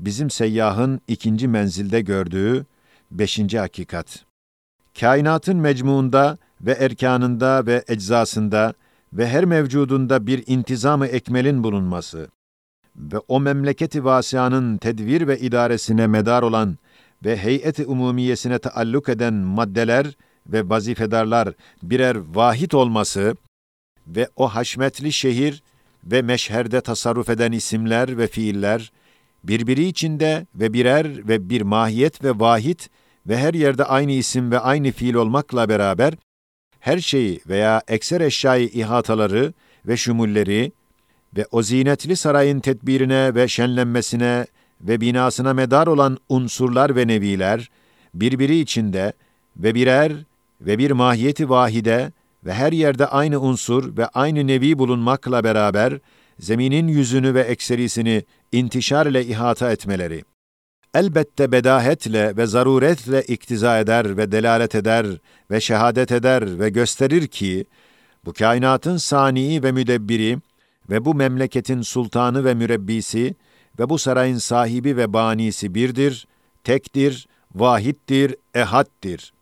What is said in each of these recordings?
bizim seyyahın ikinci menzilde gördüğü beşinci hakikat. Kainatın mecmuunda ve erkanında ve eczasında ve her mevcudunda bir intizamı ekmelin bulunması ve o memleketi vasianın tedvir ve idaresine medar olan ve heyeti umumiyesine taalluk eden maddeler ve vazifedarlar birer vahid olması ve o haşmetli şehir ve meşherde tasarruf eden isimler ve fiiller birbiri içinde ve birer ve bir mahiyet ve vahid ve her yerde aynı isim ve aynı fiil olmakla beraber her şeyi veya ekser eşyayı ihataları ve şumulleri ve o zinetli sarayın tedbirine ve şenlenmesine ve binasına medar olan unsurlar ve neviler birbiri içinde ve birer ve bir mahiyeti vahide ve her yerde aynı unsur ve aynı nevi bulunmakla beraber zeminin yüzünü ve ekserisini intişar ile ihata etmeleri elbette bedahetle ve zaruretle iktiza eder ve delalet eder ve şehadet eder ve gösterir ki, bu kainatın sani'i ve müdebbiri ve bu memleketin sultanı ve mürebbisi ve bu sarayın sahibi ve banisi birdir, tektir, vahittir, ehaddir.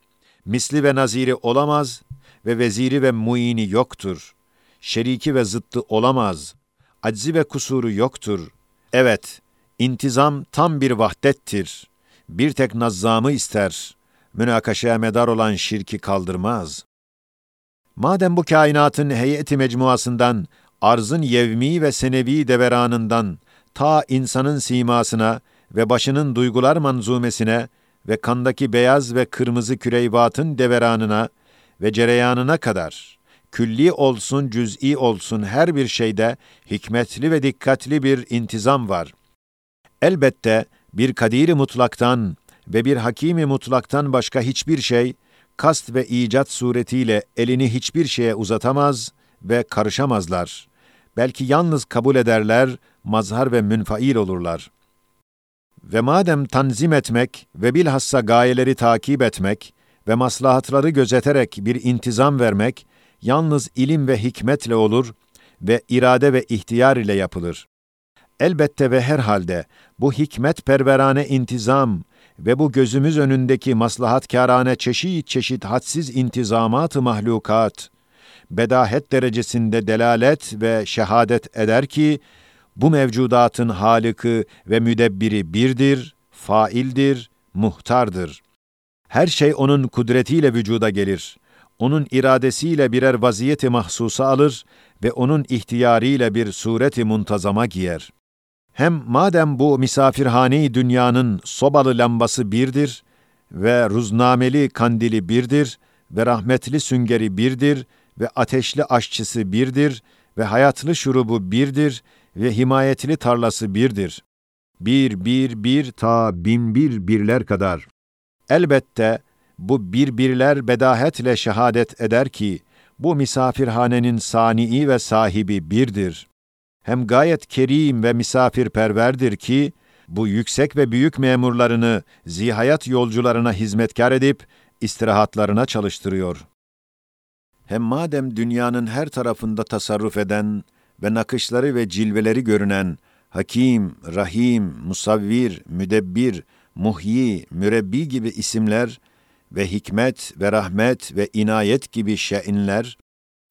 Misli ve naziri olamaz ve veziri ve muini yoktur. Şeriki ve zıttı olamaz. Aczi ve kusuru yoktur. Evet, İntizam tam bir vahdettir. Bir tek nazzamı ister. Münakaşaya medar olan şirki kaldırmaz. Madem bu kainatın heyeti mecmuasından, arzın yevmi ve senevi deveranından, ta insanın simasına ve başının duygular manzumesine ve kandaki beyaz ve kırmızı küreyvatın deveranına ve cereyanına kadar, külli olsun cüz'i olsun her bir şeyde hikmetli ve dikkatli bir intizam var.'' Elbette bir kadiri mutlaktan ve bir hakimi mutlaktan başka hiçbir şey, kast ve icat suretiyle elini hiçbir şeye uzatamaz ve karışamazlar. Belki yalnız kabul ederler, mazhar ve münfail olurlar. Ve madem tanzim etmek ve bilhassa gayeleri takip etmek ve maslahatları gözeterek bir intizam vermek, yalnız ilim ve hikmetle olur ve irade ve ihtiyar ile yapılır. Elbette ve herhalde bu hikmet perverane intizam ve bu gözümüz önündeki maslahatkârane çeşit çeşit hadsiz intizamat-ı mahlukat, bedahet derecesinde delalet ve şehadet eder ki, bu mevcudatın halıkı ve müdebbiri birdir, faildir, muhtardır. Her şey onun kudretiyle vücuda gelir. Onun iradesiyle birer vaziyeti mahsusa alır ve onun ihtiyarıyla bir sureti muntazama giyer. Hem madem bu misafirhane dünyanın sobalı lambası birdir ve ruznameli kandili birdir ve rahmetli süngeri birdir ve ateşli aşçısı birdir ve hayatlı şurubu birdir ve himayetli tarlası birdir. Bir, bir, bir ta bin bir birler kadar. Elbette bu bir birler bedahetle şehadet eder ki, bu misafirhanenin sani'i ve sahibi birdir hem gayet kerim ve misafirperverdir ki, bu yüksek ve büyük memurlarını zihayat yolcularına hizmetkar edip, istirahatlarına çalıştırıyor. Hem madem dünyanın her tarafında tasarruf eden ve nakışları ve cilveleri görünen Hakim, Rahim, Musavvir, Müdebbir, Muhyi, Mürebbi gibi isimler ve hikmet ve rahmet ve inayet gibi şeinler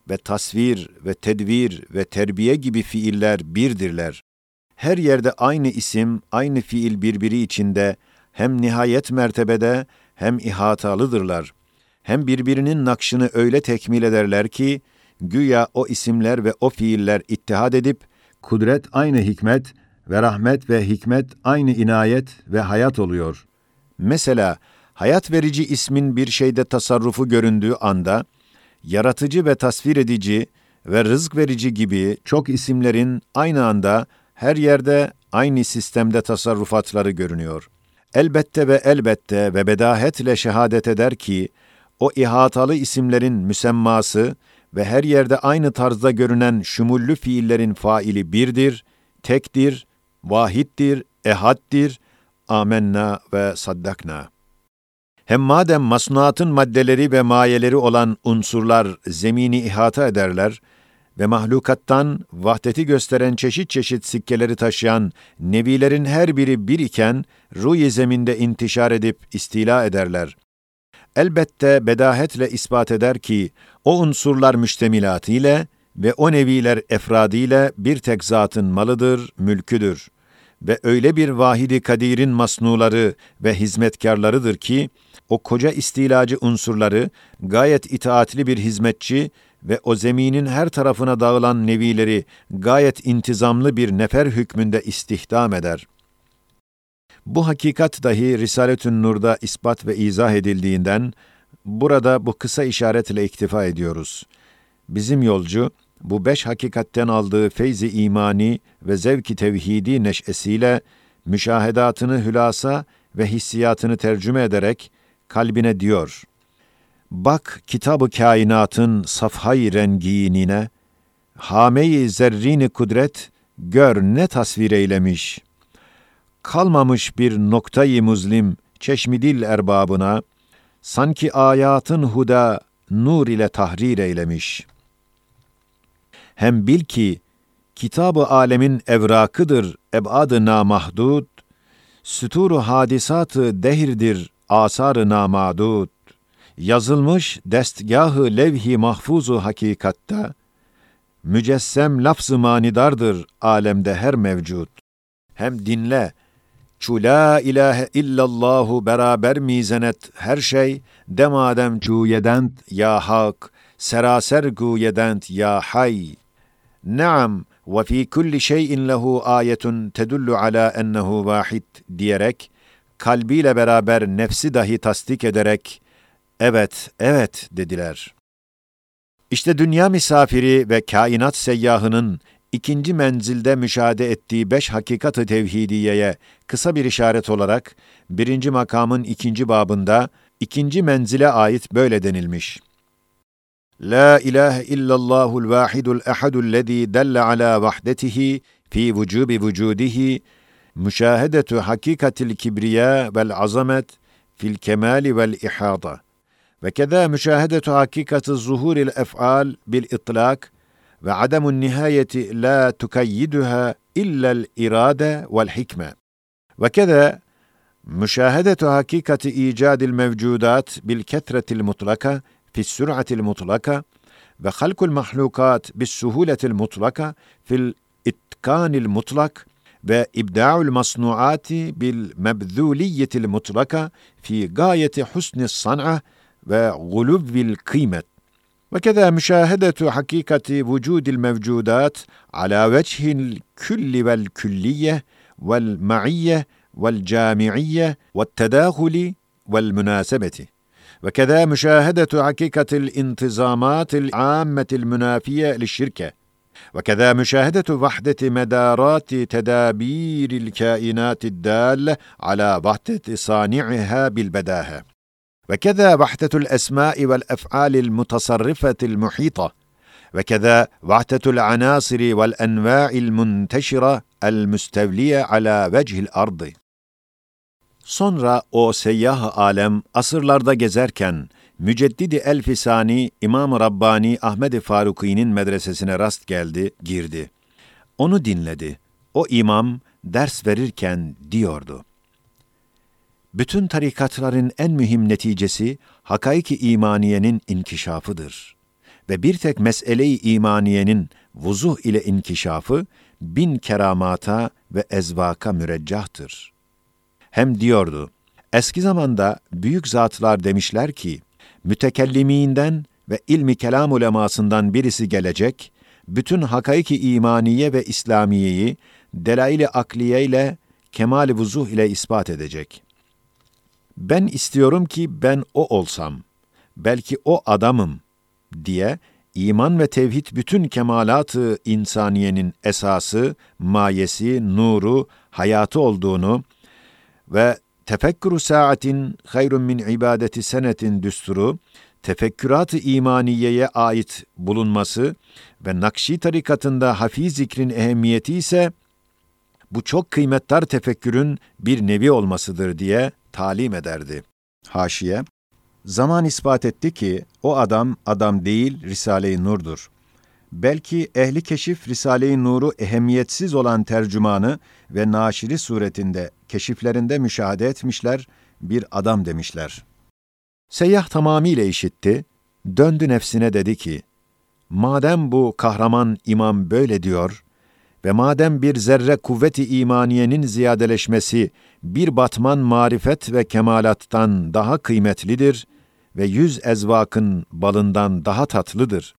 ve tasvir ve tedvir ve terbiye gibi fiiller birdirler. Her yerde aynı isim, aynı fiil birbiri içinde hem nihayet mertebede hem ihatalıdırlar. Hem birbirinin nakşını öyle tekmil ederler ki, güya o isimler ve o fiiller ittihad edip, kudret aynı hikmet ve rahmet ve hikmet aynı inayet ve hayat oluyor. Mesela, hayat verici ismin bir şeyde tasarrufu göründüğü anda, yaratıcı ve tasvir edici ve rızık verici gibi çok isimlerin aynı anda her yerde aynı sistemde tasarrufatları görünüyor. Elbette ve elbette ve bedahetle şehadet eder ki, o ihatalı isimlerin müsemması ve her yerde aynı tarzda görünen şumullü fiillerin faili birdir, tektir, vahittir, ehaddir, amenna ve saddakna. Hem madem masnuatın maddeleri ve mayeleri olan unsurlar zemini ihata ederler ve mahlukattan vahdeti gösteren çeşit çeşit sikkeleri taşıyan nebilerin her biri bir iken ruh zeminde intişar edip istila ederler. Elbette bedahetle ispat eder ki o unsurlar müştemilatı ile ve o neviler efradiyle bir tek zatın malıdır, mülküdür ve öyle bir vahidi kadirin masnuları ve hizmetkarlarıdır ki, o koca istilacı unsurları gayet itaatli bir hizmetçi ve o zeminin her tarafına dağılan nevileri gayet intizamlı bir nefer hükmünde istihdam eder. Bu hakikat dahi Risaletün Nur'da ispat ve izah edildiğinden, burada bu kısa işaretle iktifa ediyoruz. Bizim yolcu, bu beş hakikatten aldığı feyzi imani ve zevki tevhidi neşesiyle müşahedatını hülasa ve hissiyatını tercüme ederek kalbine diyor. Bak kitabı kainatın safhay renginine, hame-i zerrini kudret, gör ne tasvir eylemiş. Kalmamış bir noktayı muzlim, çeşmidil erbabına, sanki ayatın huda nur ile tahrir eylemiş.'' Hem bil ki kitabı alemin evrakıdır ebad-ı namahdud, süturu hadisatı dehirdir asar-ı namadud. Yazılmış destgahı levh-i mahfuzu hakikatta, mücessem lafz-ı manidardır alemde her mevcut. Hem dinle, çu la ilahe illallahu beraber mizenet her şey, demadem cuyedent ya hak, seraser guyedent ya hay.'' Naam ve fi kulli şeyin lehu ayetun tedullu ala ennehu vahid diyerek kalbiyle beraber nefsi dahi tasdik ederek evet evet dediler. İşte dünya misafiri ve kainat seyyahının ikinci menzilde müşahede ettiği beş hakikat-ı tevhidiyeye kısa bir işaret olarak birinci makamın ikinci babında ikinci menzile ait böyle denilmiş. لا إله إلا الله الواحد الأحد الذي دل على وحدته في وجوب وجوده مشاهدة حقيقة الكبرياء والعظمة في الكمال والإحاطة. وكذا مشاهدة حقيقة ظهور الأفعال بالإطلاق وعدم النهاية لا تكيدها إلا الإرادة والحكمة. وكذا مشاهدة حقيقة إيجاد الموجودات بالكثرة المطلقة في السرعة المطلقة وخلق المخلوقات بالسهولة المطلقة في الإتقان المطلق وإبداع المصنوعات بالمبذولية المطلقة في غاية حسن الصنعه وغلو القيمة. وكذا مشاهدة حقيقة وجود الموجودات على وجه الكل والكلية والمعية والجامعية والتداخل والمناسبة. وكذا مشاهدة حقيقة الانتظامات العامة المنافية للشركة. وكذا مشاهدة وحدة مدارات تدابير الكائنات الدالة على وحدة صانعها بالبداهة. وكذا وحدة الأسماء والأفعال المتصرفة المحيطة. وكذا وحدة العناصر والأنواع المنتشرة المستولية على وجه الأرض. Sonra o seyyah alem asırlarda gezerken Müceddidi Elfisani İmam-ı Rabbani Ahmed-i Faruki'nin medresesine rast geldi, girdi. Onu dinledi. O imam ders verirken diyordu. Bütün tarikatların en mühim neticesi hakaiki imaniyenin inkişafıdır. Ve bir tek mesele-i imaniyenin vuzuh ile inkişafı bin keramata ve ezvaka müreccahtır.'' Hem diyordu, eski zamanda büyük zatlar demişler ki, mütekelliminden ve ilmi kelam ulemasından birisi gelecek, bütün hakaiki imaniye ve İslamiyeyi delail-i akliye ile kemal-i vuzuh ile ispat edecek. Ben istiyorum ki ben o olsam, belki o adamım diye iman ve tevhid bütün kemalatı insaniyenin esası, mayesi, nuru, hayatı olduğunu ve tefekkürü saatin hayrun min ibadeti senetin düsturu, tefekkürat-ı imaniyeye ait bulunması ve Nakşi tarikatında hafiz zikrin ehemmiyeti ise bu çok kıymetdar tefekkürün bir nevi olmasıdır diye talim ederdi. Haşiye, zaman ispat etti ki o adam adam değil Risale-i Nur'dur. Belki ehli keşif Risale-i Nur'u ehemmiyetsiz olan tercümanı ve naşiri suretinde keşiflerinde müşahede etmişler, bir adam demişler. Seyyah tamamıyla işitti, döndü nefsine dedi ki, madem bu kahraman imam böyle diyor ve madem bir zerre kuvveti imaniyenin ziyadeleşmesi bir batman marifet ve kemalattan daha kıymetlidir ve yüz ezvakın balından daha tatlıdır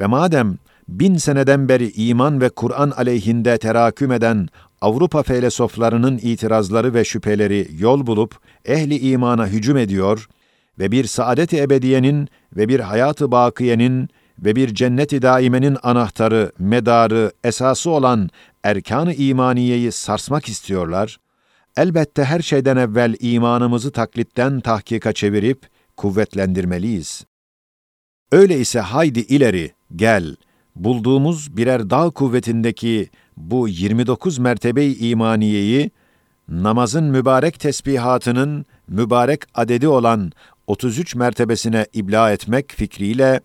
ve madem bin seneden beri iman ve Kur'an aleyhinde teraküm eden Avrupa felsefelerinin itirazları ve şüpheleri yol bulup ehli imana hücum ediyor ve bir saadet-i ebediyenin ve bir hayatı bakiyenin ve bir cennet-i daimenin anahtarı, medarı, esası olan erkan-ı imaniyeyi sarsmak istiyorlar. Elbette her şeyden evvel imanımızı taklitten tahkika çevirip kuvvetlendirmeliyiz. Öyleyse haydi ileri, gel, bulduğumuz birer dağ kuvvetindeki bu 29 mertebe-i imaniyeyi, namazın mübarek tesbihatının mübarek adedi olan 33 mertebesine ibla etmek fikriyle,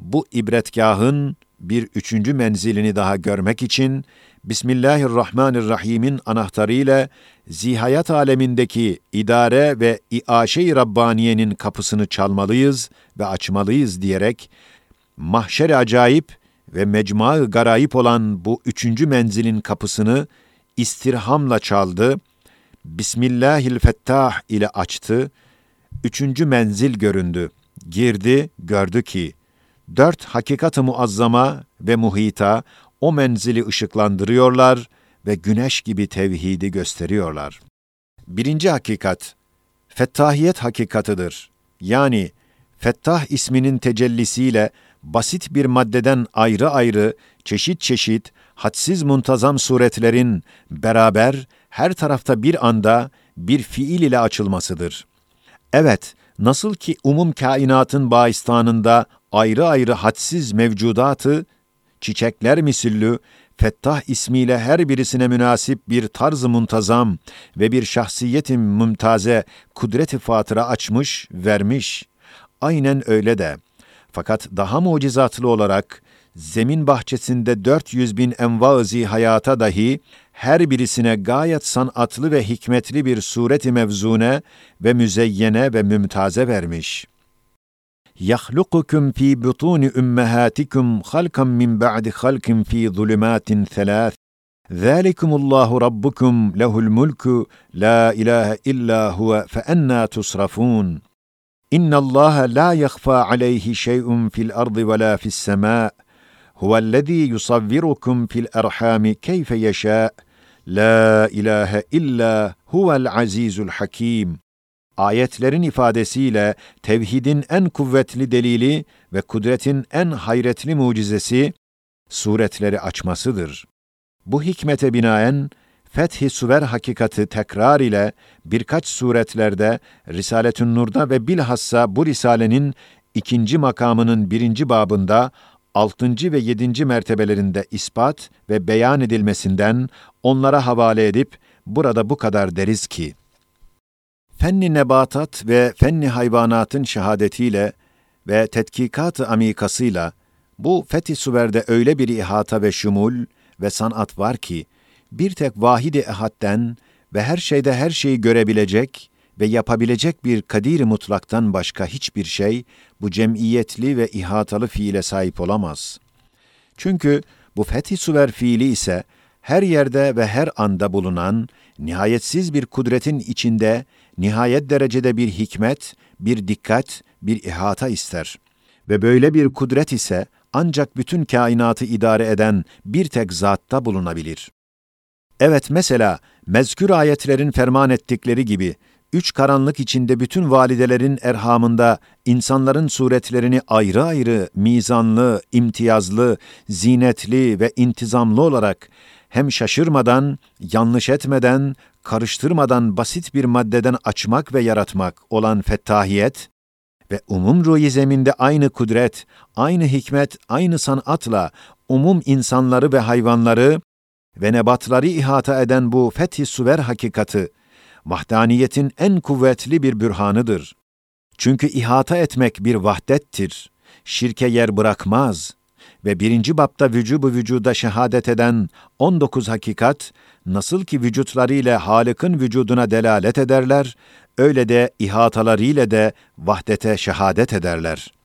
bu ibretgahın bir üçüncü menzilini daha görmek için, Bismillahirrahmanirrahim'in anahtarıyla zihayat alemindeki idare ve iaşe-i Rabbaniye'nin kapısını çalmalıyız ve açmalıyız diyerek, mahşer acayip ve mecma-ı garayip olan bu üçüncü menzilin kapısını istirhamla çaldı, Bismillahil-Fettah ile açtı, üçüncü menzil göründü. Girdi, gördü ki, dört hakikat-ı muazzama ve muhita o menzili ışıklandırıyorlar ve güneş gibi tevhidi gösteriyorlar. Birinci hakikat, fettahiyet hakikatıdır. Yani, Fettah isminin tecellisiyle basit bir maddeden ayrı ayrı, çeşit çeşit, hadsiz muntazam suretlerin beraber her tarafta bir anda bir fiil ile açılmasıdır. Evet, nasıl ki umum kainatın baistanında ayrı ayrı hadsiz mevcudatı, çiçekler misillü, Fettah ismiyle her birisine münasip bir tarz-ı muntazam ve bir şahsiyetin mümtaze kudret-i fatıra açmış, vermiş. Aynen öyle de. Fakat daha mucizatlı olarak, zemin bahçesinde 400 bin enva hayata dahi, her birisine gayet sanatlı ve hikmetli bir sureti mevzune ve müzeyyene ve mümtaze vermiş.'' يخلقكم في بطون امهاتكم خلقا من بعد خلق في ظلمات ثلاث ذلكم الله ربكم له الملك لا اله الا هو فانى تصرفون İnna Allah la yakhfa alayhi şey'un fil ardı ve la fis sema. Huvellezî yusavvirukum fil erhami keyfe yeşâ. La ilahe illa huvel azizul hakim. Ayetlerin ifadesiyle tevhidin en kuvvetli delili ve kudretin en hayretli mucizesi suretleri açmasıdır. Bu hikmete binaen Fethi Suver hakikati tekrar ile birkaç suretlerde Risaletün Nur'da ve bilhassa bu risalenin ikinci makamının birinci babında altıncı ve yedinci mertebelerinde ispat ve beyan edilmesinden onlara havale edip burada bu kadar deriz ki, fenni nebatat ve fenni hayvanatın şehadetiyle ve tetkikat-ı amikasıyla bu Fethi Suver'de öyle bir ihata ve şumul ve sanat var ki, bir tek vahidi ehadden ve her şeyde her şeyi görebilecek ve yapabilecek bir kadir mutlaktan başka hiçbir şey bu cemiyetli ve ihatalı fiile sahip olamaz. Çünkü bu Fethi Suver fiili ise her yerde ve her anda bulunan nihayetsiz bir kudretin içinde nihayet derecede bir hikmet, bir dikkat, bir ihata ister. Ve böyle bir kudret ise ancak bütün kainatı idare eden bir tek zatta bulunabilir. Evet mesela mezkür ayetlerin ferman ettikleri gibi üç karanlık içinde bütün validelerin erhamında insanların suretlerini ayrı ayrı, mizanlı, imtiyazlı, zinetli ve intizamlı olarak hem şaşırmadan, yanlış etmeden, karıştırmadan basit bir maddeden açmak ve yaratmak olan fettahiyet ve umum ruhi zeminde aynı kudret, aynı hikmet, aynı sanatla umum insanları ve hayvanları ve nebatları ihata eden bu fethi suver hakikati, vahdaniyetin en kuvvetli bir bürhanıdır. Çünkü ihata etmek bir vahdettir, şirke yer bırakmaz ve birinci bapta vücubu vücuda şehadet eden 19 hakikat, nasıl ki vücutlarıyla Halık'ın vücuduna delalet ederler, öyle de ihatalarıyla de vahdete şehadet ederler.